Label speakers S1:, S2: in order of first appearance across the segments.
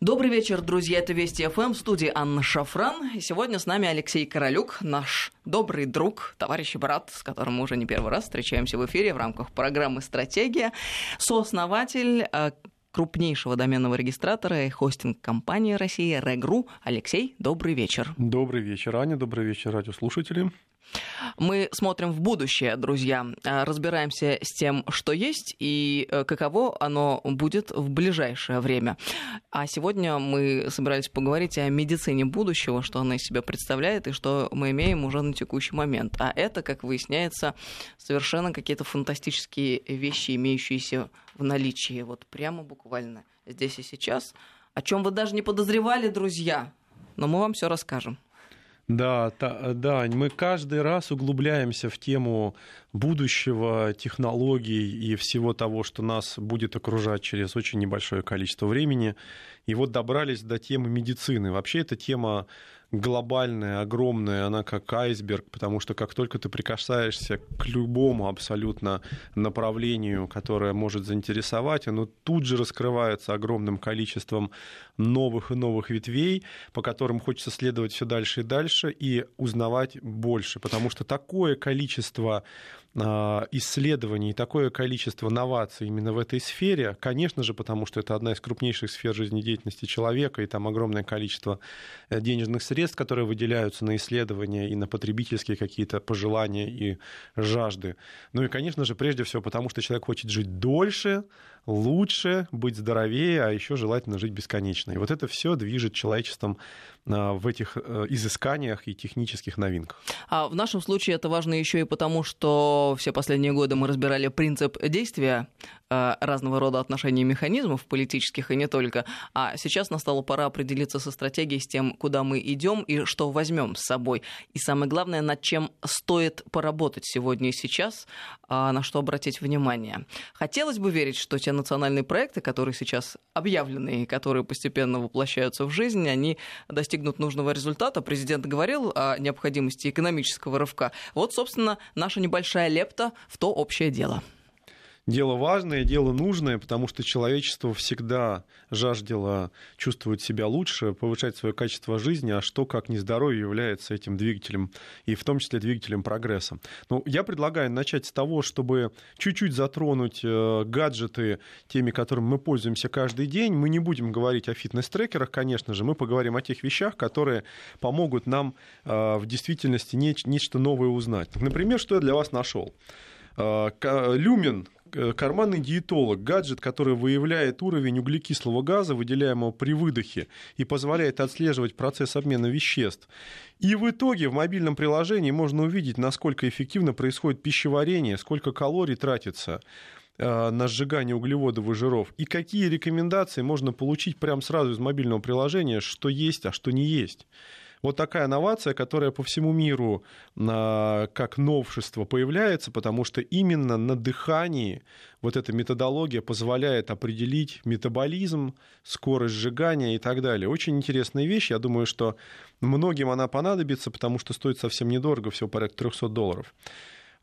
S1: Добрый вечер, друзья. Это Вести ФМ, в студии Анна Шафран. И сегодня с нами Алексей Королюк, наш добрый друг, товарищ и брат, с которым мы уже не первый раз встречаемся в эфире в рамках программы «Стратегия», сооснователь э, крупнейшего доменного регистратора и хостинг-компании России «Регру». Алексей, добрый вечер.
S2: Добрый вечер, Аня, добрый вечер, радиослушатели.
S1: Мы смотрим в будущее, друзья, а, разбираемся с тем, что есть и э, каково оно будет в ближайшее время. А сегодня мы собирались поговорить о медицине будущего, что она из себя представляет и что мы имеем уже на текущий момент. А это, как выясняется, совершенно какие-то фантастические вещи, имеющиеся в наличии, вот прямо буквально здесь и сейчас, о чем вы даже не подозревали, друзья. Но мы вам все расскажем.
S2: Да, да, мы каждый раз углубляемся в тему будущего, технологий и всего того, что нас будет окружать через очень небольшое количество времени. И вот добрались до темы медицины. Вообще эта тема глобальная, огромная, она как айсберг, потому что как только ты прикасаешься к любому абсолютно направлению, которое может заинтересовать, оно тут же раскрывается огромным количеством новых и новых ветвей, по которым хочется следовать все дальше и дальше и узнавать больше, потому что такое количество исследований, такое количество новаций именно в этой сфере, конечно же, потому что это одна из крупнейших сфер жизнедеятельности человека, и там огромное количество э, денежных средств, которые выделяются на исследования и на потребительские какие-то пожелания и жажды. Ну и, конечно же, прежде всего, потому что человек хочет жить дольше, лучше, быть здоровее, а еще желательно жить бесконечно. И вот это все движет человечеством а, в этих э, изысканиях и технических новинках.
S1: А в нашем случае это важно еще и потому, что все последние годы мы разбирали принцип действия Э, разного рода отношений и механизмов политических и не только. А сейчас настала пора определиться со стратегией, с тем, куда мы идем и что возьмем с собой. И самое главное, над чем стоит поработать сегодня и сейчас, а на что обратить внимание. Хотелось бы верить, что те национальные проекты, которые сейчас объявлены и которые постепенно воплощаются в жизнь, они достигнут нужного результата. Президент говорил о необходимости экономического рывка. Вот, собственно, наша небольшая лепта в то общее дело
S2: дело важное, дело нужное, потому что человечество всегда жаждело чувствовать себя лучше, повышать свое качество жизни, а что, как нездоровье, является этим двигателем, и в том числе двигателем прогресса. Ну, я предлагаю начать с того, чтобы чуть-чуть затронуть э, гаджеты, теми, которыми мы пользуемся каждый день. Мы не будем говорить о фитнес-трекерах, конечно же, мы поговорим о тех вещах, которые помогут нам э, в действительности нечто новое узнать. Например, что я для вас нашел. Э, люмен карманный диетолог, гаджет, который выявляет уровень углекислого газа, выделяемого при выдохе, и позволяет отслеживать процесс обмена веществ. И в итоге в мобильном приложении можно увидеть, насколько эффективно происходит пищеварение, сколько калорий тратится э, на сжигание углеводов и жиров, и какие рекомендации можно получить прямо сразу из мобильного приложения, что есть, а что не есть. Вот такая новация, которая по всему миру как новшество появляется, потому что именно на дыхании вот эта методология позволяет определить метаболизм, скорость сжигания и так далее. Очень интересная вещь. Я думаю, что многим она понадобится, потому что стоит совсем недорого, всего порядка 300 долларов.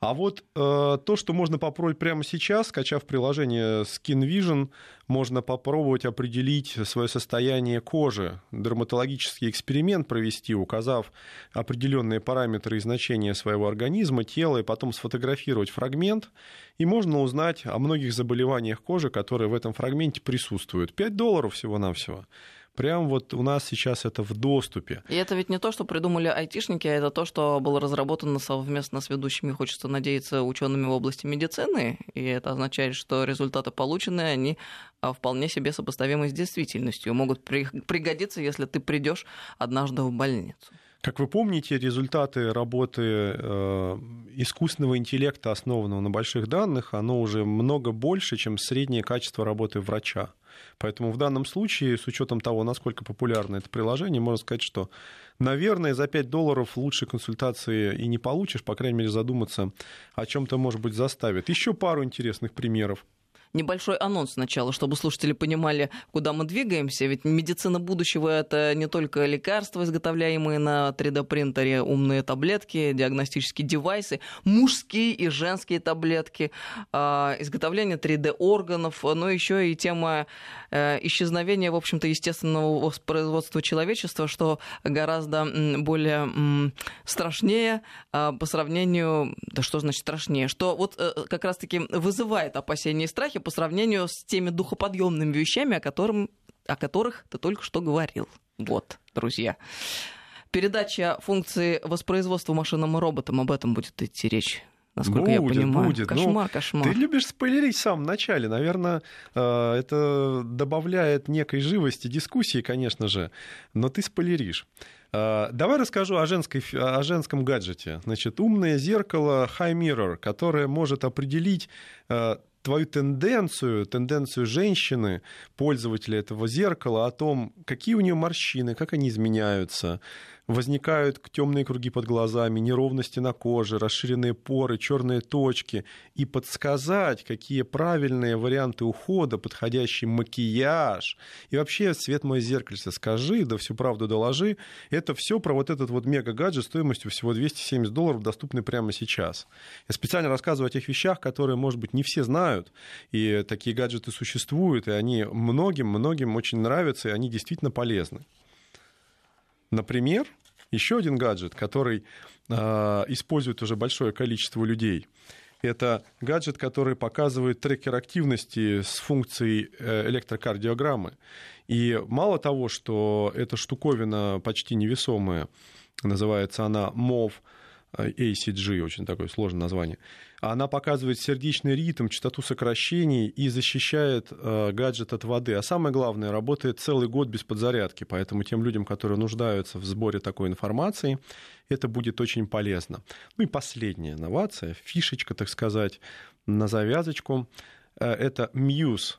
S2: А вот э, то, что можно попробовать прямо сейчас, скачав приложение Skin Vision, можно попробовать определить свое состояние кожи, дерматологический эксперимент провести, указав определенные параметры и значения своего организма, тела, и потом сфотографировать фрагмент, и можно узнать о многих заболеваниях кожи, которые в этом фрагменте присутствуют. 5 долларов всего-навсего. Прям вот у нас сейчас это в доступе.
S1: И это ведь не то, что придумали айтишники, а это то, что было разработано совместно с ведущими, хочется надеяться, учеными в области медицины. И это означает, что результаты полученные, они а, вполне себе сопоставимы с действительностью, могут пригодиться, если ты придешь однажды в больницу.
S2: Как вы помните, результаты работы э, искусственного интеллекта, основанного на больших данных, оно уже много больше, чем среднее качество работы врача. Поэтому в данном случае, с учетом того, насколько популярно это приложение, можно сказать, что, наверное, за 5 долларов лучшей консультации и не получишь, по крайней мере, задуматься о чем-то, может быть, заставит. Еще пару интересных примеров.
S1: Небольшой анонс сначала, чтобы слушатели понимали, куда мы двигаемся. Ведь медицина будущего — это не только лекарства, изготовляемые на 3D-принтере, умные таблетки, диагностические девайсы, мужские и женские таблетки, а, изготовление 3D-органов, но еще и тема э, исчезновения, в общем-то, естественного воспроизводства человечества, что гораздо более страшнее а, по сравнению... Да что значит страшнее? Что вот э, как раз-таки вызывает опасения и страхи по сравнению с теми духоподъемными вещами, о, котором, о которых ты только что говорил. Вот, друзья. Передача функции воспроизводства машинам и роботам, об этом будет идти речь насколько будет, я понимаю.
S2: Будет.
S1: Кошмар,
S2: ну,
S1: кошмар.
S2: Ты любишь спойлерить в самом начале. Наверное, э, это добавляет некой живости дискуссии, конечно же, но ты спойлеришь. Э, давай расскажу о, женской, о женском гаджете. Значит, умное зеркало High Mirror, которое может определить э, твою тенденцию, тенденцию женщины, пользователя этого зеркала, о том, какие у нее морщины, как они изменяются, возникают темные круги под глазами, неровности на коже, расширенные поры, черные точки, и подсказать, какие правильные варианты ухода, подходящий макияж, и вообще свет мое зеркальце скажи, да всю правду доложи, это все про вот этот вот мега-гаджет стоимостью всего 270 долларов, доступный прямо сейчас. Я специально рассказываю о тех вещах, которые, может быть, не все знают, и такие гаджеты существуют, и они многим-многим очень нравятся, и они действительно полезны. Например, еще один гаджет, который э, использует уже большое количество людей. Это гаджет, который показывает трекер активности с функцией э, электрокардиограммы. И мало того, что эта штуковина почти невесомая, называется она MOV ACG, очень такое сложное название, она показывает сердечный ритм, частоту сокращений и защищает э, гаджет от воды. А самое главное, работает целый год без подзарядки. Поэтому тем людям, которые нуждаются в сборе такой информации, это будет очень полезно. Ну и последняя инновация, фишечка, так сказать, на завязочку. Э, это Muse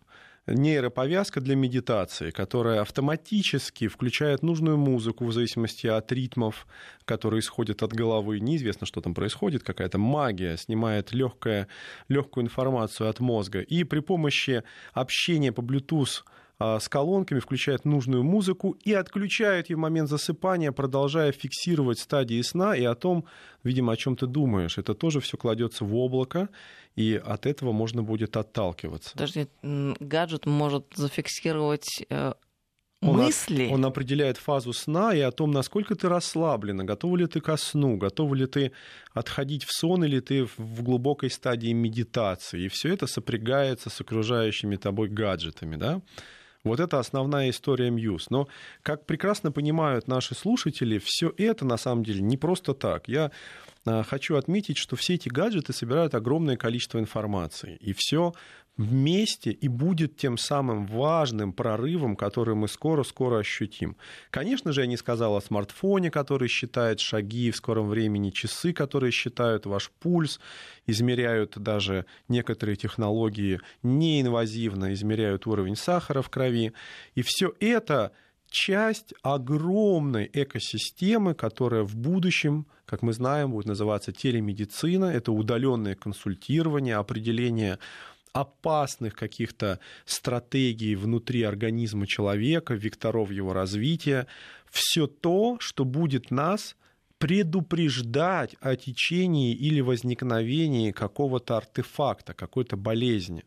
S2: нейроповязка для медитации, которая автоматически включает нужную музыку в зависимости от ритмов, которые исходят от головы. Неизвестно, что там происходит, какая-то магия, снимает легкая, легкую информацию от мозга. И при помощи общения по Bluetooth с колонками, включает нужную музыку и отключает ее в момент засыпания, продолжая фиксировать стадии сна и о том, видимо, о чем ты думаешь. Это тоже все кладется в облако, и от этого можно будет отталкиваться.
S1: Подожди, гаджет может зафиксировать э, мысли.
S2: Он, он определяет фазу сна и о том, насколько ты расслаблена, готова ли ты ко сну, готова ли ты отходить в сон или ты в глубокой стадии медитации. И все это сопрягается с окружающими тобой гаджетами. Да? Вот это основная история Мьюз. Но, как прекрасно понимают наши слушатели, все это на самом деле не просто так. Я а, хочу отметить, что все эти гаджеты собирают огромное количество информации. И все вместе и будет тем самым важным прорывом, который мы скоро-скоро ощутим. Конечно же, я не сказал о смартфоне, который считает шаги в скором времени, часы, которые считают ваш пульс, измеряют даже некоторые технологии неинвазивно, измеряют уровень сахара в крови. И все это часть огромной экосистемы, которая в будущем, как мы знаем, будет называться телемедицина. Это удаленное консультирование, определение опасных каких-то стратегий внутри организма человека, векторов его развития, все то, что будет нас предупреждать о течении или возникновении какого-то артефакта, какой-то болезни.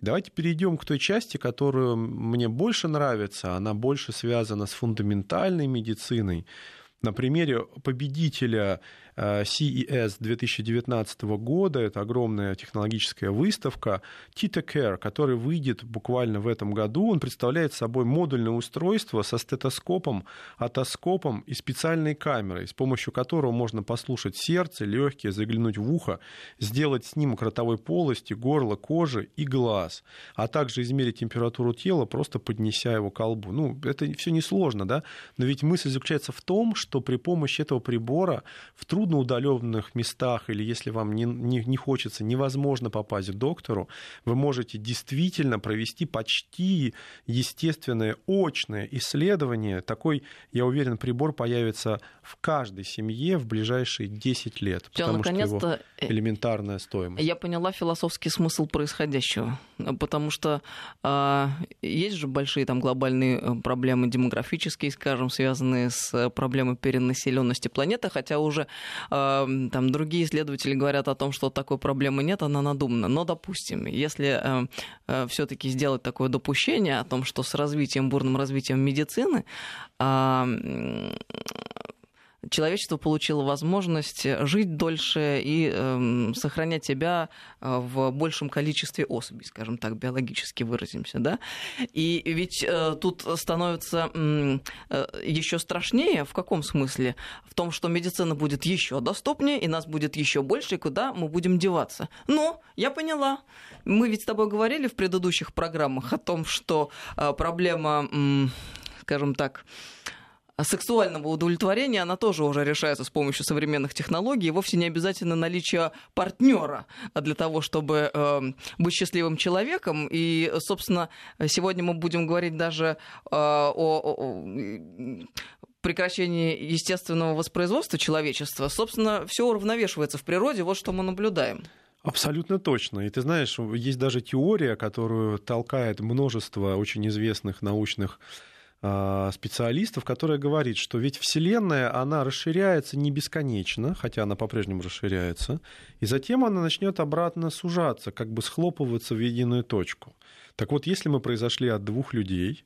S2: Давайте перейдем к той части, которую мне больше нравится. Она больше связана с фундаментальной медициной. На примере победителя CES 2019 года, это огромная технологическая выставка, TitaCare, который выйдет буквально в этом году, он представляет собой модульное устройство со стетоскопом, отоскопом и специальной камерой, с помощью которого можно послушать сердце, легкие, заглянуть в ухо, сделать снимок ротовой полости, горла, кожи и глаз, а также измерить температуру тела, просто поднеся его к колбу. Ну, это все несложно, да? Но ведь мысль заключается в том, что при помощи этого прибора в труд трудноудаленных местах или если вам не, не, не хочется, невозможно попасть к доктору, вы можете действительно провести почти естественное очное исследование. Такой, я уверен, прибор появится в каждой семье в ближайшие 10 лет.
S1: Все, потому что его
S2: э, элементарная стоимость.
S1: Я поняла философский смысл происходящего. Потому что э, есть же большие там глобальные э, проблемы демографические, скажем, связанные с проблемой перенаселенности планеты, хотя уже э, там другие исследователи говорят о том, что такой проблемы нет, она надумана. Но, допустим, если э, э, все-таки сделать такое допущение о том, что с развитием, бурным развитием медицины э, человечество получило возможность жить дольше и э, сохранять себя э, в большем количестве особей, скажем так, биологически выразимся, да. И ведь э, тут становится э, еще страшнее. В каком смысле? В том, что медицина будет еще доступнее, и нас будет еще больше, и куда мы будем деваться. Но я поняла. Мы ведь с тобой говорили в предыдущих программах о том, что э, проблема, э, скажем так, сексуального удовлетворения, она тоже уже решается с помощью современных технологий. И вовсе не обязательно наличие партнера для того, чтобы э, быть счастливым человеком. И, собственно, сегодня мы будем говорить даже э, о, о прекращении естественного воспроизводства человечества, собственно, все уравновешивается в природе, вот что мы наблюдаем.
S2: Абсолютно точно. И ты знаешь, есть даже теория, которую толкает множество очень известных научных а, специалистов, которая говорит, что ведь Вселенная, она расширяется не бесконечно, хотя она по-прежнему расширяется, и затем она начнет обратно сужаться, как бы схлопываться в единую точку. Так вот, если мы произошли от двух людей,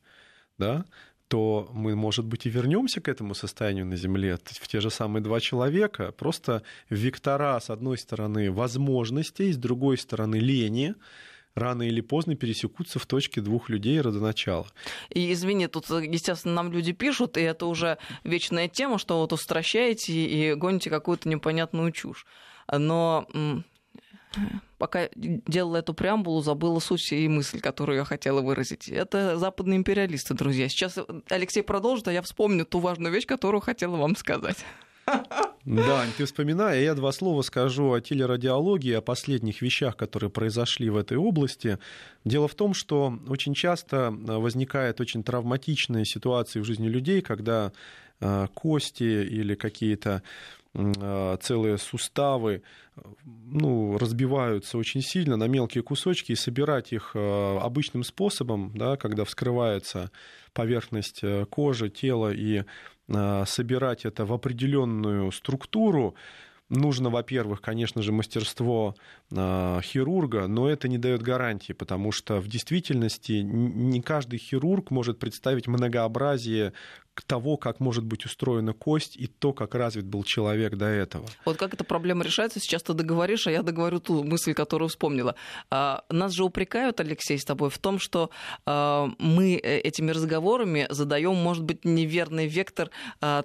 S2: да, то мы, может быть, и вернемся к этому состоянию на Земле, в те же самые два человека, просто вектора, с одной стороны, возможностей, с другой стороны, лени, рано или поздно пересекутся в точке двух людей родоначала.
S1: И извини, тут, естественно, нам люди пишут, и это уже вечная тема, что вот устращаете и гоните какую-то непонятную чушь. Но пока делала эту преамбулу, забыла суть и мысль, которую я хотела выразить. Это западные империалисты, друзья. Сейчас Алексей продолжит, а я вспомню ту важную вещь, которую хотела вам сказать.
S2: Да, ты вспоминай, а я два слова скажу о телерадиологии, о последних вещах, которые произошли в этой области. Дело в том, что очень часто возникают очень травматичные ситуации в жизни людей, когда а, кости или какие-то а, целые суставы ну, разбиваются очень сильно на мелкие кусочки, и собирать их обычным способом, да, когда вскрывается поверхность э, кожи, тела и Э, собирать это в определенную структуру, нужно, во-первых, конечно же, мастерство э, хирурга, но это не дает гарантии, потому что в действительности не каждый хирург может представить многообразие того, как может быть устроена кость и то, как развит был человек до этого.
S1: Вот как эта проблема решается, сейчас ты договоришь, а я договорю ту мысль, которую вспомнила. А, нас же упрекают, Алексей, с тобой в том, что а, мы э, этими разговорами задаем, может быть, неверный вектор а,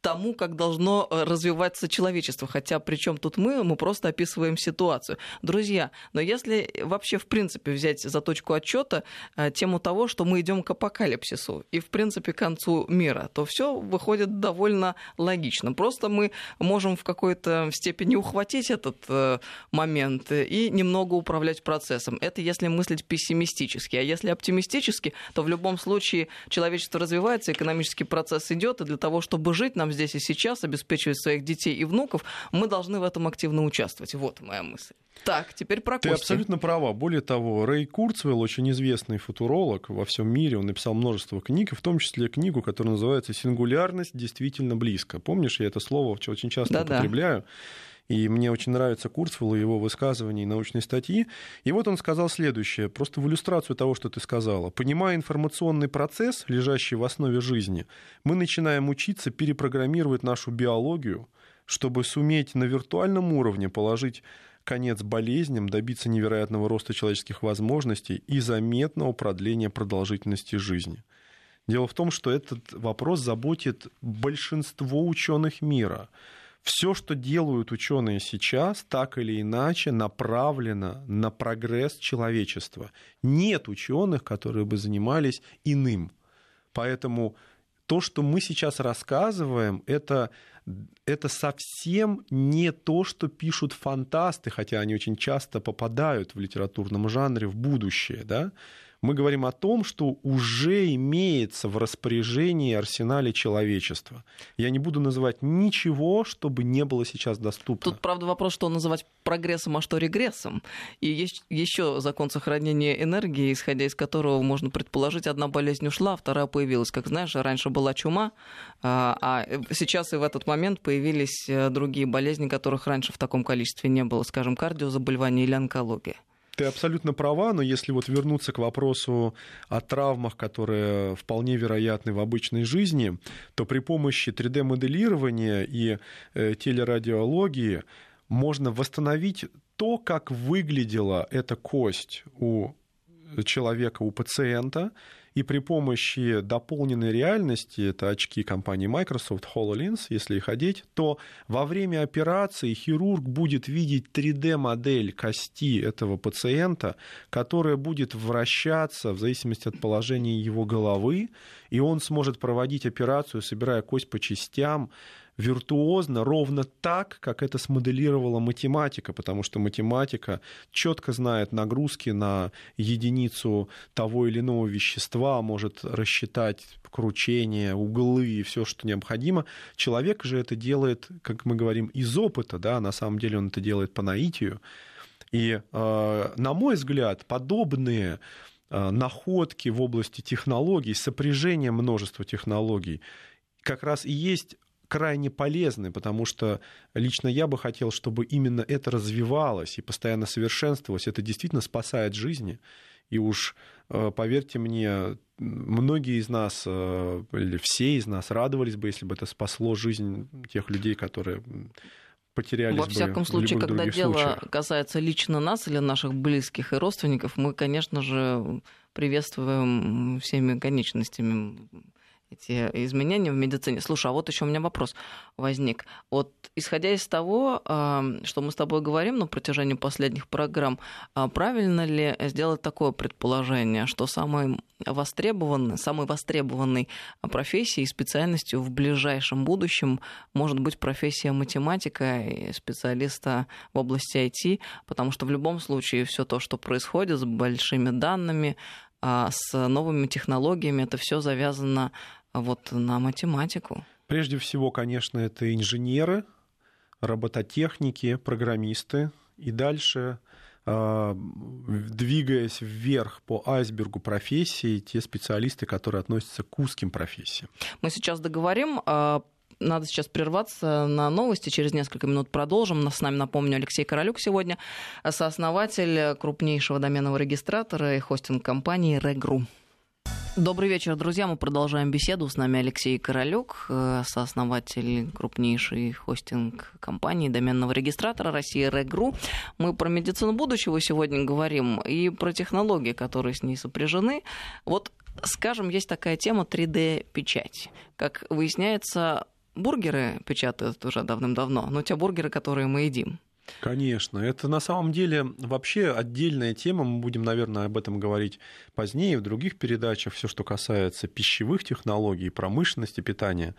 S1: тому, как должно э, развиваться человечество. Хотя причем тут мы, мы просто описываем ситуацию. Друзья, но если вообще в принципе взять за точку отчета э, тему того, что мы идем к апокалипсису и в принципе к концу мира, то все выходит довольно логично. Просто мы можем в какой-то степени ухватить этот э, момент и немного управлять процессом. Это если мыслить пессимистически. А если оптимистически, то в любом случае человечество развивается, экономический процесс идет, и для того, чтобы жить, нам здесь и сейчас, обеспечивать своих детей и внуков, мы должны в этом активно участвовать. Вот моя мысль. Так, теперь про
S2: Ты
S1: кости.
S2: абсолютно права. Более того, Рэй Курцвелл, очень известный футуролог во всем мире, он написал множество книг, в том числе книгу, которая называется «Сингулярность действительно близко». Помнишь, я это слово очень часто Да-да. употребляю. И мне очень нравится Курцвелл и его высказывания и научные статьи. И вот он сказал следующее, просто в иллюстрацию того, что ты сказала. Понимая информационный процесс, лежащий в основе жизни, мы начинаем учиться перепрограммировать нашу биологию, чтобы суметь на виртуальном уровне положить конец болезням, добиться невероятного роста человеческих возможностей и заметного продления продолжительности жизни. Дело в том, что этот вопрос заботит большинство ученых мира – все, что делают ученые сейчас, так или иначе направлено на прогресс человечества. Нет ученых, которые бы занимались иным. Поэтому то, что мы сейчас рассказываем, это это совсем не то, что пишут фантасты, хотя они очень часто попадают в литературном жанре в будущее, да, мы говорим о том, что уже имеется в распоряжении арсенале человечества. Я не буду называть ничего, чтобы не было сейчас доступно.
S1: Тут, правда, вопрос, что называть прогрессом, а что регрессом. И есть еще закон сохранения энергии, исходя из которого можно предположить, одна болезнь ушла, а вторая появилась. Как знаешь, раньше была чума, а, а сейчас и в этот момент появились э, другие болезни, которых раньше в таком количестве не было, скажем, кардиозаболевания или онкология.
S2: Ты абсолютно права, но если вот вернуться к вопросу о травмах, которые вполне вероятны в обычной жизни, то при помощи 3D-моделирования и э, телерадиологии можно восстановить то, как выглядела эта кость у человека, у пациента, и при помощи дополненной реальности, это очки компании Microsoft HoloLens, если их одеть, то во время операции хирург будет видеть 3D-модель кости этого пациента, которая будет вращаться в зависимости от положения его головы, и он сможет проводить операцию, собирая кость по частям, виртуозно, ровно так, как это смоделировала математика, потому что математика четко знает нагрузки на единицу того или иного вещества, может рассчитать кручение, углы и все, что необходимо. Человек же это делает, как мы говорим, из опыта, да, на самом деле он это делает по наитию. И, э, на мой взгляд, подобные э, находки в области технологий, сопряжение множества технологий, как раз и есть крайне полезны, потому что лично я бы хотел, чтобы именно это развивалось и постоянно совершенствовалось. Это действительно спасает жизни. И уж э, поверьте мне, многие из нас, э, или все из нас радовались бы, если бы это спасло жизнь тех людей, которые потерялись
S1: Во всяком
S2: бы
S1: случае,
S2: в
S1: когда дело
S2: случаях.
S1: касается лично нас или наших близких и родственников, мы, конечно же, приветствуем всеми конечностями эти изменения в медицине. Слушай, а вот еще у меня вопрос возник. Вот исходя из того, что мы с тобой говорим на протяжении последних программ, а правильно ли сделать такое предположение, что самой востребованной, самой востребованной профессией и специальностью в ближайшем будущем может быть профессия математика и специалиста в области IT, потому что в любом случае все то, что происходит с большими данными, а с новыми технологиями, это все завязано вот на математику?
S2: Прежде всего, конечно, это инженеры, робототехники, программисты. И дальше, а, двигаясь вверх по айсбергу профессий, те специалисты, которые относятся к узким профессиям.
S1: Мы сейчас договорим а, надо сейчас прерваться на новости. Через несколько минут продолжим. С нами, напомню, Алексей Королюк сегодня, сооснователь крупнейшего доменного регистратора и хостинг-компании Regru. Добрый вечер, друзья. Мы продолжаем беседу. С нами Алексей Королюк, э, сооснователь крупнейшей хостинг-компании доменного регистратора России Регру. Мы про медицину будущего сегодня говорим и про технологии, которые с ней сопряжены. Вот, скажем, есть такая тема 3D-печать. Как выясняется, бургеры печатают уже давным-давно, но те бургеры, которые мы едим.
S2: Конечно, это на самом деле вообще отдельная тема. Мы будем, наверное, об этом говорить позднее в других передачах. Все, что касается пищевых технологий, промышленности питания.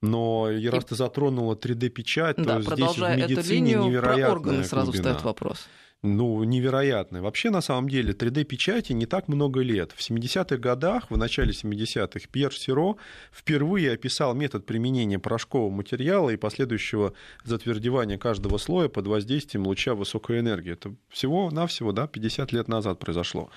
S2: Но и раз ты затронула 3D-печать,
S1: да,
S2: то здесь в медицине
S1: эту линию,
S2: невероятная
S1: про органы сразу
S2: глубина.
S1: встает вопрос
S2: ну, невероятное. Вообще, на самом деле, 3D-печати не так много лет. В 70-х годах, в начале 70-х, Пьер Сиро впервые описал метод применения порошкового материала и последующего затвердевания каждого слоя под воздействием луча высокой энергии. Это всего-навсего да, 50 лет назад произошло.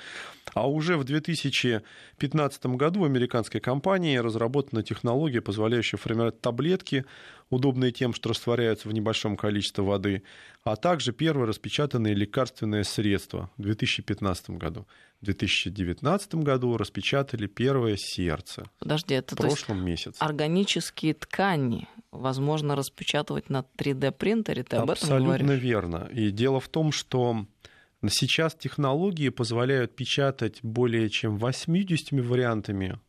S2: А уже в 2015 году в американской компании разработана технология, позволяющая формировать таблетки, удобные тем, что растворяются в небольшом количестве воды, а также первые распечатанные лекарственные средства в 2015 году. В 2019 году распечатали первое сердце.
S1: Подожди, это
S2: в прошлом месяце.
S1: Органические ткани возможно распечатывать на 3D-принтере, ты об
S2: Абсолютно
S1: этом
S2: говоришь? верно. И дело в том, что сейчас технологии позволяют печатать более чем 80 вариантами,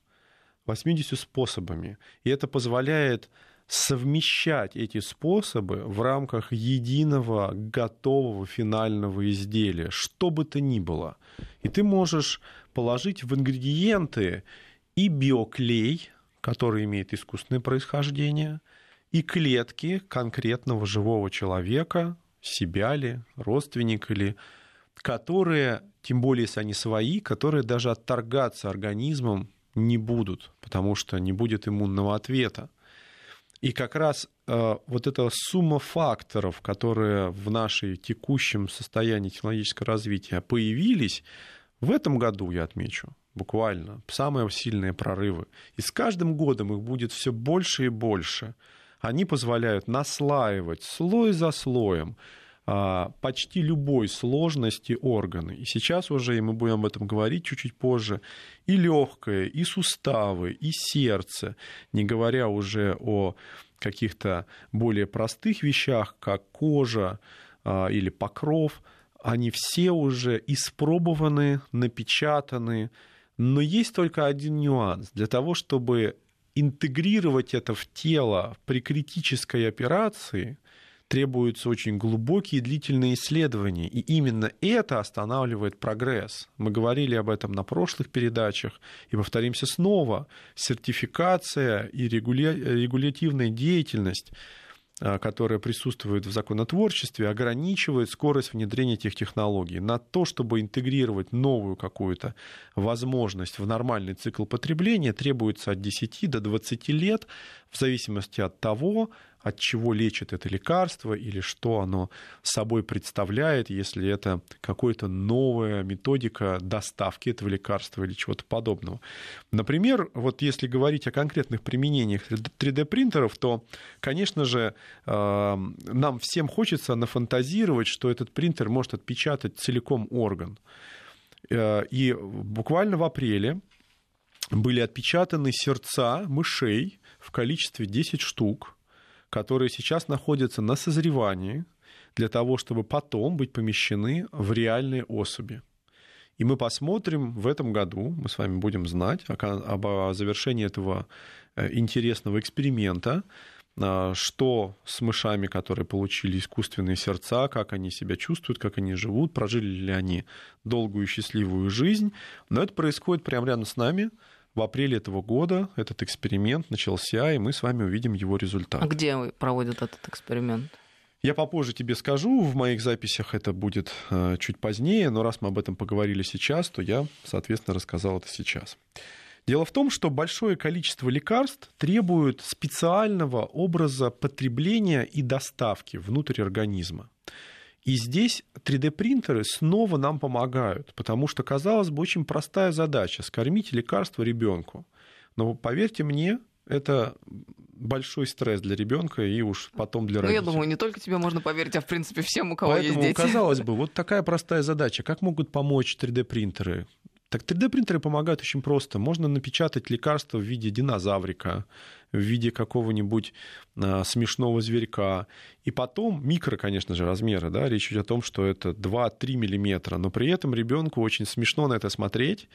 S2: 80 способами. И это позволяет совмещать эти способы в рамках единого готового финального изделия, что бы то ни было. И ты можешь положить в ингредиенты и биоклей, который имеет искусственное происхождение, и клетки конкретного живого человека, себя ли, родственника ли, которые, тем более если они свои, которые даже отторгаться организмом не будут, потому что не будет иммунного ответа. И как раз э, вот эта сумма факторов, которые в нашей текущем состоянии технологического развития появились, в этом году, я отмечу, буквально, самые сильные прорывы. И с каждым годом их будет все больше и больше. Они позволяют наслаивать слой за слоем почти любой сложности органы. И сейчас уже, и мы будем об этом говорить чуть-чуть позже, и легкое, и суставы, и сердце, не говоря уже о каких-то более простых вещах, как кожа а, или покров, они все уже испробованы, напечатаны, но есть только один нюанс. Для того, чтобы интегрировать это в тело при критической операции, требуются очень глубокие длительные исследования. И именно это останавливает прогресс. Мы говорили об этом на прошлых передачах и повторимся снова. Сертификация и регулятивная деятельность а, которая присутствует в законотворчестве, ограничивает скорость внедрения этих технологий. На то, чтобы интегрировать новую какую-то возможность в нормальный цикл потребления, требуется от 10 до 20 лет, в зависимости от того, от чего лечит это лекарство или что оно собой представляет, если это какая-то новая методика доставки этого лекарства или чего-то подобного. Например, вот если говорить о конкретных применениях 3D-принтеров, то, конечно же, э, нам всем хочется нафантазировать, что этот принтер может отпечатать целиком орган. Э, и буквально в апреле были отпечатаны сердца мышей в количестве 10 штук – которые сейчас находятся на созревании для того, чтобы потом быть помещены в реальные особи. И мы посмотрим в этом году, мы с вами будем знать об завершении этого э, интересного эксперимента, э, что с мышами, которые получили искусственные сердца, как они себя чувствуют, как они живут, прожили ли они долгую и счастливую жизнь. Но это происходит прямо рядом с нами, в апреле этого года этот эксперимент начался, и мы с вами увидим его результат.
S1: А где проводят этот эксперимент?
S2: Я попозже тебе скажу, в моих записях это будет э, чуть позднее, но раз мы об этом поговорили сейчас, то я, соответственно, рассказал это сейчас. Дело в том, что большое количество лекарств требует специального образа потребления и доставки внутрь организма. И здесь 3D-принтеры снова нам помогают, потому что, казалось бы, очень простая задача – скормить лекарство ребенку. Но поверьте мне, это большой стресс для ребенка и уж потом для родителей.
S1: Ну, я думаю, не только тебе можно поверить, а в принципе всем, у кого
S2: Поэтому,
S1: есть дети.
S2: казалось бы, вот такая простая задача. Как могут помочь 3D-принтеры? Так 3D-принтеры помогают очень просто. Можно напечатать лекарство в виде динозаврика, в виде какого-нибудь а, смешного зверька. И потом, микро, конечно же, размеры, да, речь идет о том, что это 2-3 миллиметра, но при этом ребенку очень смешно на это смотреть,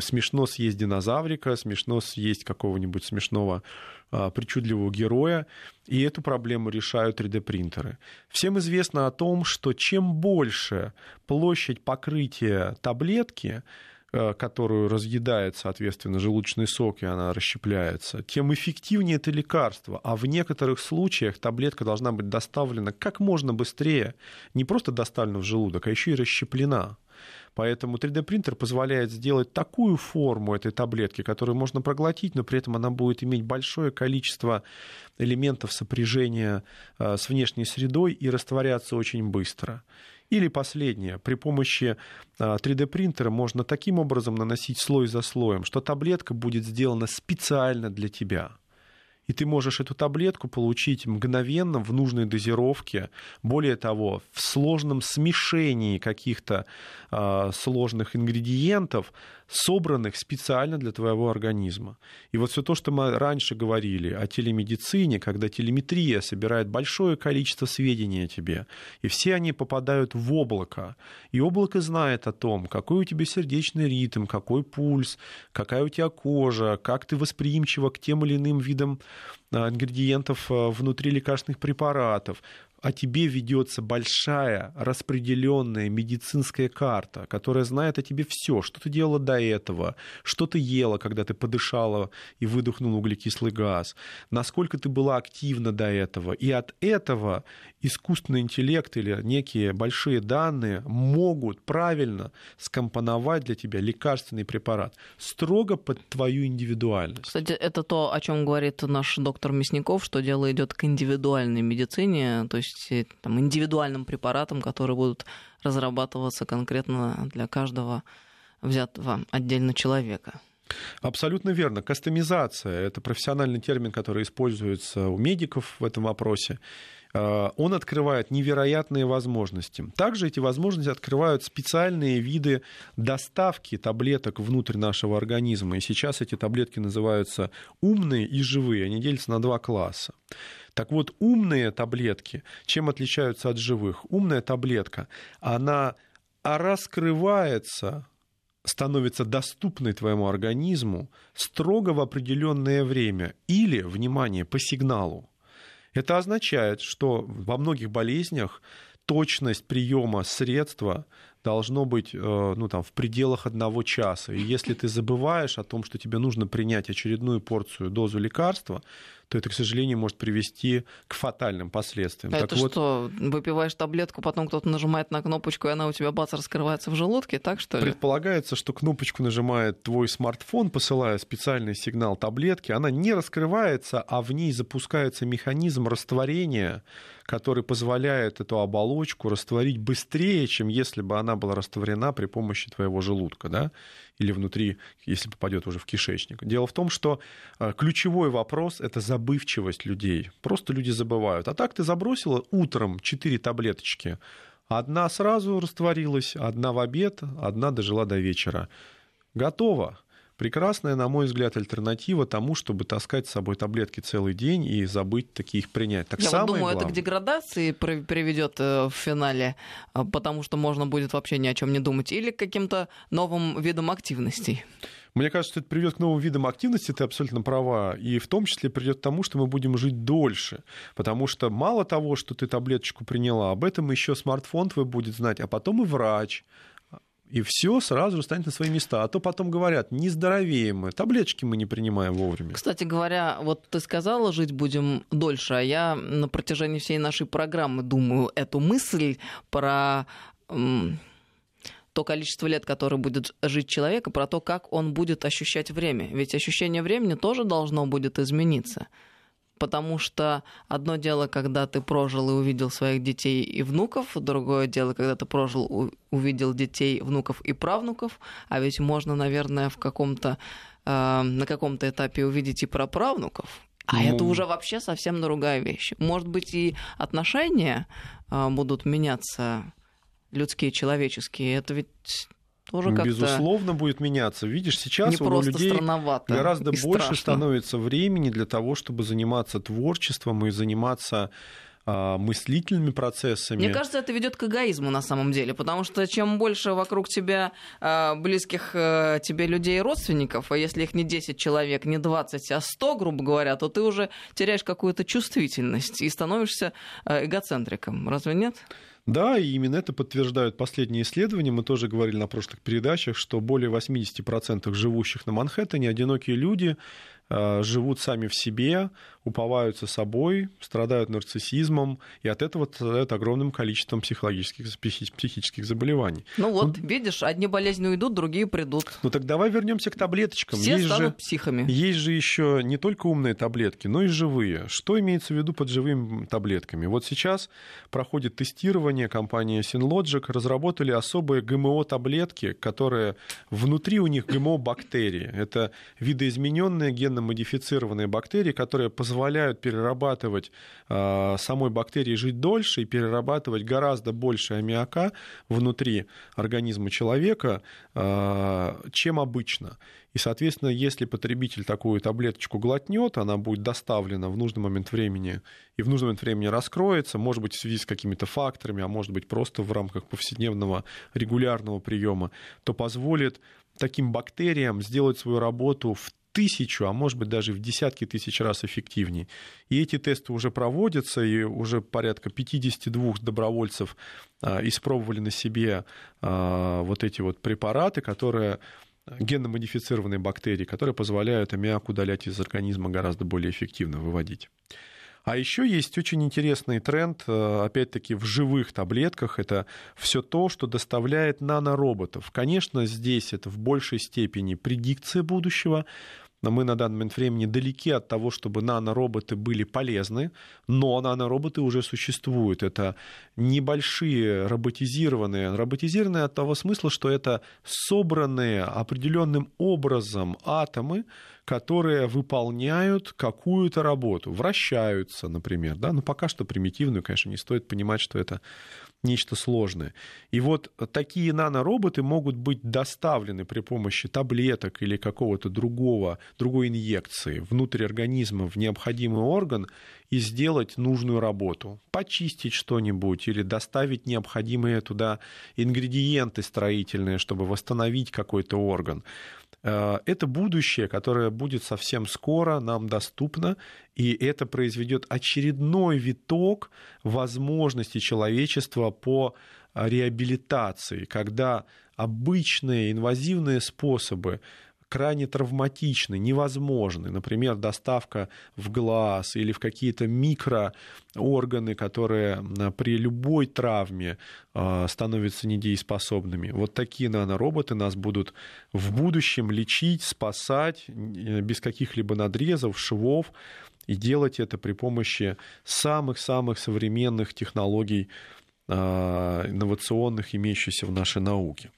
S2: смешно съесть динозаврика, смешно съесть какого-нибудь смешного а, причудливого героя, и эту проблему решают 3D-принтеры. Всем известно о том, что чем больше площадь покрытия таблетки, которую разъедает, соответственно, желудочный сок, и она расщепляется, тем эффективнее это лекарство. А в некоторых случаях таблетка должна быть доставлена как можно быстрее, не просто доставлена в желудок, а еще и расщеплена. Поэтому 3D-принтер позволяет сделать такую форму этой таблетки, которую можно проглотить, но при этом она будет иметь большое количество элементов сопряжения э, с внешней средой и растворяться очень быстро. Или последнее, при помощи 3D-принтера а, можно таким образом наносить слой за слоем, что таблетка будет сделана специально для тебя и ты можешь эту таблетку получить мгновенно в нужной дозировке. Более того, в сложном смешении каких-то э, сложных ингредиентов, собранных специально для твоего организма. И вот все то, что мы раньше говорили о телемедицине, когда телеметрия собирает большое количество сведений о тебе, и все они попадают в облако. И облако знает о том, какой у тебя сердечный ритм, какой пульс, какая у тебя кожа, как ты восприимчива к тем или иным видам ингредиентов внутри лекарственных препаратов, о тебе ведется большая распределенная медицинская карта, которая знает о тебе все, что ты делала до этого, что ты ела, когда ты подышала и выдохнула углекислый газ, насколько ты была активна до этого. И от этого искусственный интеллект или некие большие данные могут правильно скомпоновать для тебя лекарственный препарат строго под твою индивидуальность.
S1: Кстати, это то, о чем говорит наш доктор Мясников, что дело идет к индивидуальной медицине, то есть э, там, индивидуальным препаратам, которые будут разрабатываться конкретно для каждого взятого отдельно человека.
S2: Абсолютно верно. Кастомизация – это профессиональный термин, который используется у медиков в этом вопросе. Э, он открывает невероятные возможности. Также эти возможности открывают специальные виды доставки таблеток внутрь нашего организма. И сейчас эти таблетки называются умные и живые. Они делятся на два класса. Так вот, умные таблетки, чем отличаются от живых? Умная таблетка, она раскрывается становится доступной твоему организму строго в определенное время или, внимание, по сигналу. Это означает, что во многих болезнях точность приема средства должно быть э, ну, там, в пределах одного часа. И если ты забываешь о том, что тебе нужно принять очередную порцию, дозу лекарства, то это, к сожалению, может привести к фатальным последствиям.
S1: А так это вот... что, выпиваешь таблетку, потом кто-то нажимает на кнопочку, и она у тебя бац раскрывается в желудке, так что ли?
S2: Предполагается, что кнопочку нажимает твой смартфон, посылая специальный сигнал таблетки, она не раскрывается, а в ней запускается механизм растворения, который позволяет эту оболочку растворить быстрее, чем если бы она была растворена при помощи твоего желудка, да, или внутри, если попадет уже в кишечник. Дело в том, что э, ключевой вопрос – это забывчивость людей. Просто люди забывают. А так ты забросила утром 4 таблеточки, одна сразу растворилась, одна в обед, одна дожила до вечера. Готово. Прекрасная, на мой взгляд, альтернатива тому, чтобы таскать с собой таблетки целый день и забыть такие их принять. Так
S1: Я вот думаю, главное... это к деградации приведет э, в финале, э, потому что можно будет вообще ни о чем не думать, или к каким-то новым видам активностей.
S2: Мне кажется, что это приведет к новым видам активности, ты абсолютно права, и в том числе придет к тому, что мы будем жить дольше, потому что мало того, что ты таблеточку приняла, об этом еще смартфон твой будет знать, а потом и врач, и все сразу же станет на свои места. А то потом говорят, не здоровеем мы, таблеточки мы не принимаем вовремя.
S1: Кстати говоря, вот ты сказала, жить будем дольше, а я на протяжении всей нашей программы думаю эту мысль про то количество лет, которое будет жить человек, и про то, как он будет ощущать время. Ведь ощущение времени тоже должно будет измениться потому что одно дело, когда ты прожил и увидел своих детей и внуков, другое дело, когда ты прожил, увидел детей, внуков и правнуков, а ведь можно, наверное, в каком-то, э, на каком-то этапе увидеть и праправнуков, а ну... это уже вообще совсем другая вещь. Может быть, и отношения э, будут меняться людские, человеческие. Это ведь тоже как-то
S2: Безусловно, будет меняться. Видишь, сейчас у людей гораздо больше страшно. становится времени для того, чтобы заниматься творчеством и заниматься а, мыслительными процессами.
S1: Мне кажется, это ведет к эгоизму на самом деле, потому что чем больше вокруг тебя а, близких э, тебе людей и родственников, а если их не 10 человек, не 20, а 100, грубо говоря, то ты уже теряешь какую-то чувствительность и становишься э, эгоцентриком. Разве нет?
S2: Да, и именно это подтверждают последние исследования. Мы тоже говорили на прошлых передачах, что более 80% живущих на Манхэттене одинокие люди Э, живут сами в себе, уповаются собой, страдают нарциссизмом, и от этого страдают огромным количеством психологических, психических заболеваний.
S1: Ну вот, ну, видишь, одни болезни уйдут, другие придут.
S2: Ну так давай вернемся к таблеточкам.
S1: Все
S2: есть
S1: станут
S2: же,
S1: психами.
S2: Есть же еще не только умные таблетки, но и живые. Что имеется в виду под живыми таблетками? Вот сейчас проходит тестирование, компания Synlogic разработали особые ГМО-таблетки, которые внутри у них ГМО-бактерии. Это видоизмененные генно генно-модифицированные бактерии, которые позволяют перерабатывать э, самой бактерии жить дольше и перерабатывать гораздо больше аммиака внутри организма человека, э, чем обычно. И, соответственно, если потребитель такую таблеточку глотнет, она будет доставлена в нужный момент времени и в нужный момент времени раскроется, может быть, в связи с какими-то факторами, а может быть, просто в рамках повседневного регулярного приема, то позволит таким бактериям сделать свою работу в тысячу, а может быть даже в десятки тысяч раз эффективнее. И эти тесты уже проводятся, и уже порядка 52 добровольцев а, испробовали на себе а, вот эти вот препараты, которые генно-модифицированные бактерии, которые позволяют аммиак удалять из организма гораздо более эффективно выводить. А еще есть очень интересный тренд, э, опять-таки, в живых таблетках. Это все то, что доставляет нанороботов. Конечно, здесь это в большей степени предикция будущего, но мы на данный момент времени далеки от того, чтобы нанороботы были полезны, но нанороботы уже существуют. Это небольшие роботизированные, роботизированные от того смысла, что это собранные определенным образом атомы, которые выполняют какую-то работу, вращаются, например, да, но пока что примитивную, конечно, не стоит понимать, что это нечто сложное. И вот такие нанороботы могут быть доставлены при помощи таблеток или какого-то другого, другой инъекции внутрь организма в необходимый орган и сделать нужную работу. Почистить что-нибудь или доставить необходимые туда ингредиенты строительные, чтобы восстановить какой-то орган. Э, это будущее, которое будет совсем скоро нам доступно, и это произведет очередной виток возможностей человечества по реабилитации, когда обычные инвазивные способы крайне травматичны, невозможны. Например, доставка в глаз или в какие-то микроорганы, которые при любой травме а, становятся недееспособными. Вот такие нанороботы нас будут в будущем лечить, спасать э, без каких-либо надрезов, швов, и делать это при помощи самых-самых современных технологий а, инновационных, имеющихся в нашей науке.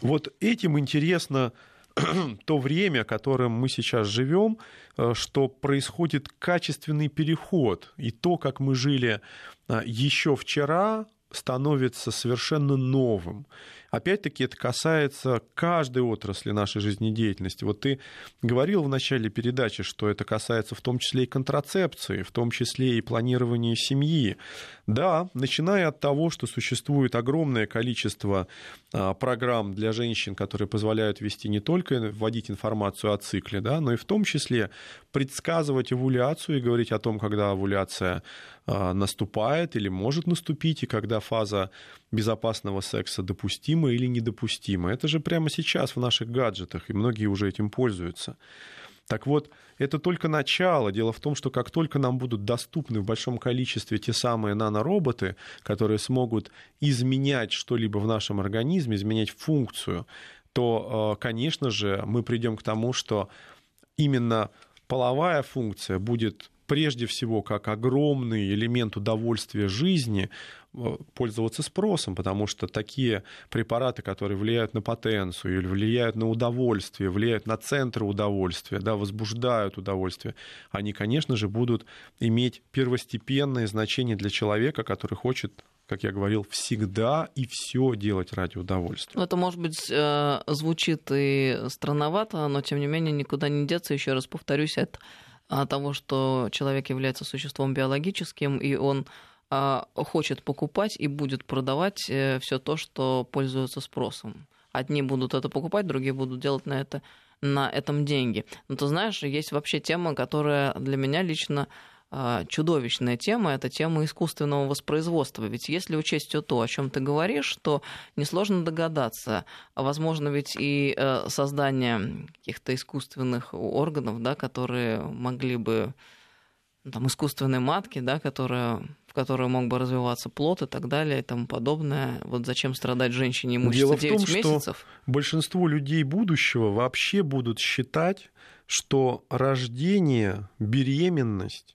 S2: Вот этим интересно то время, которым мы сейчас живем, э, что происходит качественный переход. И то, как мы жили э, еще вчера, становится совершенно новым. Опять-таки это касается каждой отрасли нашей жизнедеятельности. Вот ты говорил в начале передачи, что это касается в том числе и контрацепции, в том числе и планирования семьи. Да, начиная от того, что существует огромное количество а, программ для женщин, которые позволяют вести не только вводить информацию о цикле, да, но и в том числе предсказывать овуляцию и говорить о том, когда овуляция а, наступает или может наступить, и когда фаза безопасного секса допустима или недопустима. Это же прямо сейчас в наших гаджетах, и многие уже этим пользуются. Так вот, это только начало. Дело в том, что как только нам будут доступны в большом количестве те самые нанороботы, которые смогут изменять что-либо в нашем организме, изменять функцию, то, э, конечно же, мы придем к тому, что именно половая функция будет прежде всего как огромный элемент удовольствия жизни пользоваться спросом, потому что такие препараты, которые влияют на потенцию или влияют на удовольствие, влияют на центры удовольствия, да, возбуждают удовольствие, они, конечно же, будут иметь первостепенное значение для человека, который хочет как я говорил, всегда и все делать ради удовольствия.
S1: Ну, это, может быть, э, звучит и странновато, но, тем не менее, никуда не деться. Еще раз повторюсь, это того, что человек является существом биологическим, и он а, хочет покупать и будет продавать э, все то, что пользуется спросом. Одни будут это покупать, другие будут делать на это на этом деньги. Но ты знаешь, есть вообще тема, которая для меня лично а, чудовищная тема, это тема искусственного воспроизводства. Ведь если учесть все то, о чем ты говоришь, то несложно догадаться, а возможно ведь и э, создание каких-то искусственных органов, да, которые могли бы ну, там, искусственной матки, да, которая, которой мог бы развиваться плод и так далее и тому подобное. Вот зачем страдать женщине имущество 9 том, месяцев? Что
S2: большинство людей будущего вообще будут считать, что рождение, беременность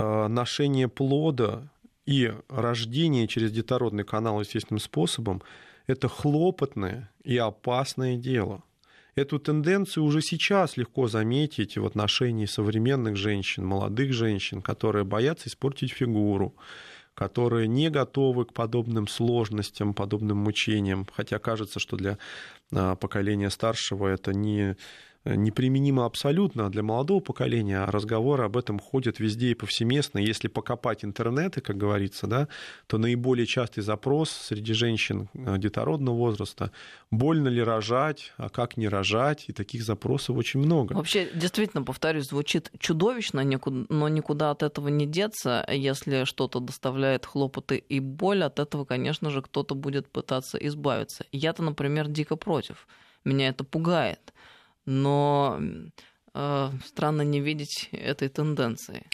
S2: Э, ношение плода и рождение через детородный канал естественным способом – это хлопотное и опасное дело. Эту тенденцию уже сейчас легко заметить в отношении современных женщин, молодых женщин, которые боятся испортить фигуру, которые не готовы к подобным сложностям, подобным мучениям, хотя кажется, что для а, поколения старшего это не неприменимо абсолютно для молодого поколения, разговоры об этом ходят везде и повсеместно. Если покопать интернеты, как говорится, да, то наиболее частый запрос среди женщин э, детородного возраста – больно ли рожать, а как не рожать, и таких запросов очень много.
S1: Вообще, действительно, повторюсь, звучит чудовищно, но никуда от этого не деться. Если что-то доставляет хлопоты и боль, от этого, конечно же, кто-то будет пытаться избавиться. Я-то, например, дико против. Меня это пугает но э, странно не видеть этой тенденции.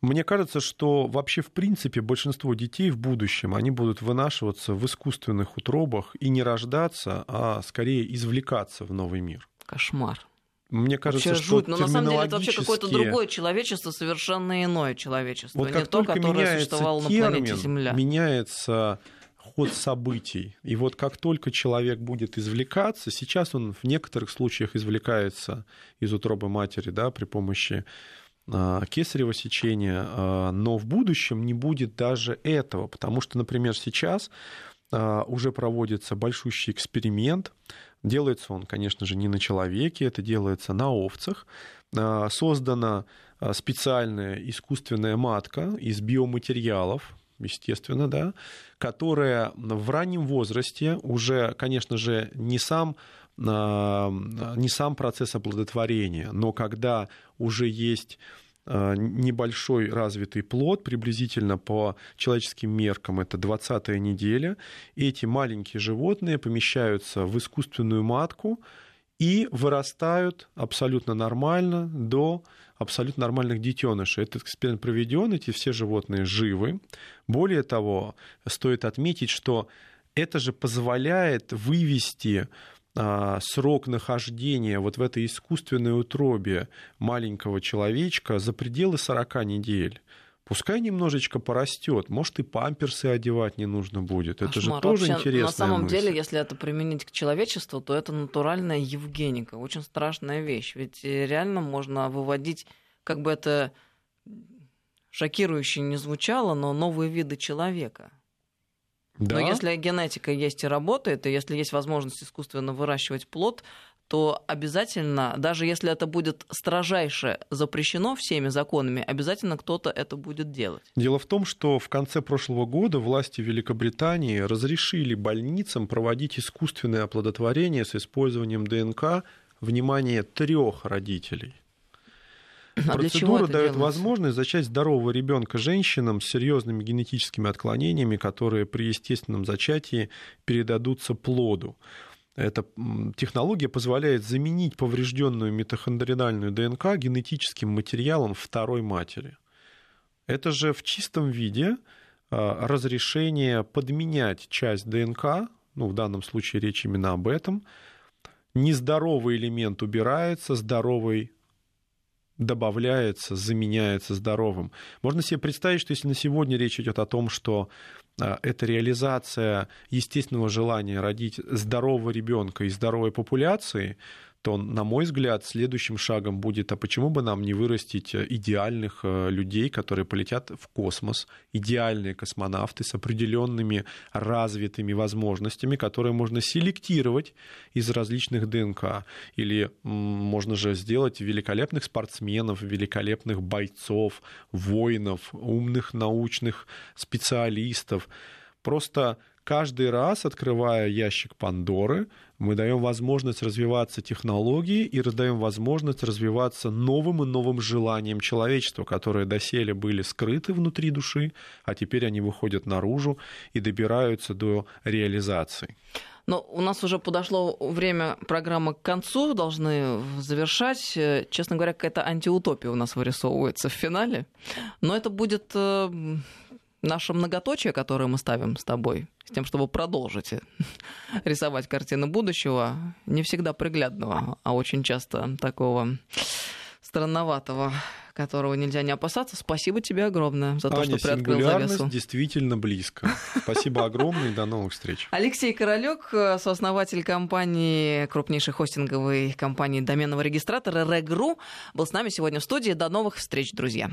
S2: Мне кажется, что вообще в принципе большинство детей в будущем, они будут вынашиваться в искусственных утробах и не рождаться, а скорее извлекаться в новый мир.
S1: Кошмар.
S2: Мне кажется,
S1: вообще
S2: что
S1: жуть. Но на самом деле это вообще какое-то другое человечество, совершенно иное человечество.
S2: Вот как
S1: не то, которое
S2: существовало термин, на планете Земля. Меняется ход событий. И вот как только человек будет извлекаться, сейчас он в некоторых случаях извлекается из утробы матери да, при помощи а, кесарево сечения, а, но в будущем не будет даже этого, потому что, например, сейчас а, уже проводится большущий эксперимент. Делается он, конечно же, не на человеке, это делается на овцах. Создана специальная искусственная матка из биоматериалов, естественно, да, которая в раннем возрасте уже, конечно же, не сам а, не сам процесс оплодотворения, но когда уже есть а, небольшой развитый плод, приблизительно по человеческим меркам это 20-я неделя, эти маленькие животные помещаются в искусственную матку и вырастают абсолютно нормально до абсолютно нормальных детенышей. Этот эксперимент проведен, эти все животные живы. Более того, стоит отметить, что это же позволяет вывести а, срок нахождения вот в этой искусственной утробе маленького человечка за пределы 40 недель. Пускай немножечко порастет, может и памперсы одевать не нужно будет. Кошмар. Это же тоже Вообще, интересно.
S1: На самом
S2: мысль.
S1: деле, если это применить к человечеству, то это натуральная евгеника, очень страшная вещь. Ведь э, реально можно выводить, как бы это шокирующе не звучало, но новые виды человека. Да. Но если генетика есть и работает, и если есть возможность искусственно выращивать плод, то обязательно, даже если это будет строжайше запрещено всеми законами, обязательно кто-то это будет делать.
S2: Дело в том, что в конце прошлого года власти Великобритании разрешили больницам проводить искусственное оплодотворение с использованием ДНК, внимание, трех родителей. А Процедура дает делается? возможность зачать здорового ребенка женщинам с серьезными генетическими отклонениями, которые при естественном зачатии передадутся плоду. Эта технология позволяет заменить поврежденную митохондриальную ДНК генетическим материалом второй матери. Это же в чистом виде а, разрешение подменять часть ДНК, ну, в данном случае речь именно об этом, нездоровый элемент убирается, здоровый добавляется, заменяется здоровым. Можно себе представить, что если на сегодня речь идет о том, что это реализация естественного желания родить здорового ребенка и здоровой популяции, то, на мой взгляд, следующим шагом будет, а почему бы нам не вырастить э, идеальных э, людей, которые полетят в космос, идеальные космонавты с определенными развитыми возможностями, которые можно селектировать из различных ДНК. Или можно же сделать великолепных спортсменов, великолепных бойцов, воинов, умных научных специалистов. Просто каждый раз, открывая ящик Пандоры, мы даем возможность развиваться технологии и раздаем возможность развиваться новым и новым желаниям человечества, которые доселе были скрыты внутри души, а теперь они выходят наружу и добираются до реализации.
S1: Но у нас уже подошло время программы к концу, должны завершать. Честно говоря, какая-то антиутопия у нас вырисовывается в финале. Но это будет э, наше многоточие, которое мы ставим с тобой, с тем, чтобы продолжить рисовать картины будущего, не всегда приглядного, а очень часто такого странноватого, которого нельзя не опасаться. Спасибо тебе огромное за то,
S2: Аня,
S1: что приоткрыл завесу.
S2: действительно близко. Спасибо огромное и до новых встреч.
S1: Алексей Королёк, сооснователь компании, крупнейшей хостинговой компании доменного регистратора Регру, был с нами сегодня в студии. До новых встреч, друзья.